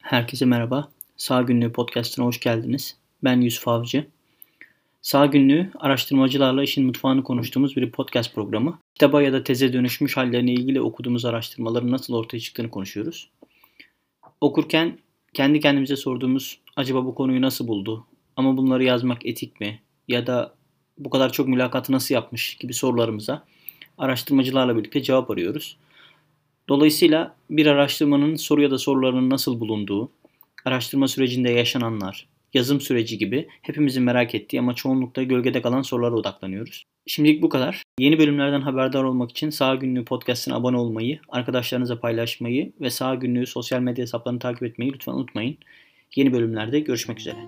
Herkese merhaba. Sağ Günlüğü Podcast'ına hoş geldiniz. Ben Yusuf Avcı. Sağ Günlüğü, araştırmacılarla işin mutfağını konuştuğumuz bir podcast programı. Kitaba ya da teze dönüşmüş hallerine ilgili okuduğumuz araştırmaların nasıl ortaya çıktığını konuşuyoruz. Okurken kendi kendimize sorduğumuz acaba bu konuyu nasıl buldu? Ama bunları yazmak etik mi? Ya da bu kadar çok mülakatı nasıl yapmış gibi sorularımıza araştırmacılarla birlikte cevap arıyoruz. Dolayısıyla bir araştırmanın soru ya da sorularının nasıl bulunduğu, araştırma sürecinde yaşananlar, yazım süreci gibi hepimizin merak ettiği ama çoğunlukla gölgede kalan sorulara odaklanıyoruz. Şimdilik bu kadar. Yeni bölümlerden haberdar olmak için Sağ Günlüğü Podcast'ına abone olmayı, arkadaşlarınıza paylaşmayı ve Sağ Günlüğü sosyal medya hesaplarını takip etmeyi lütfen unutmayın. Yeni bölümlerde görüşmek üzere.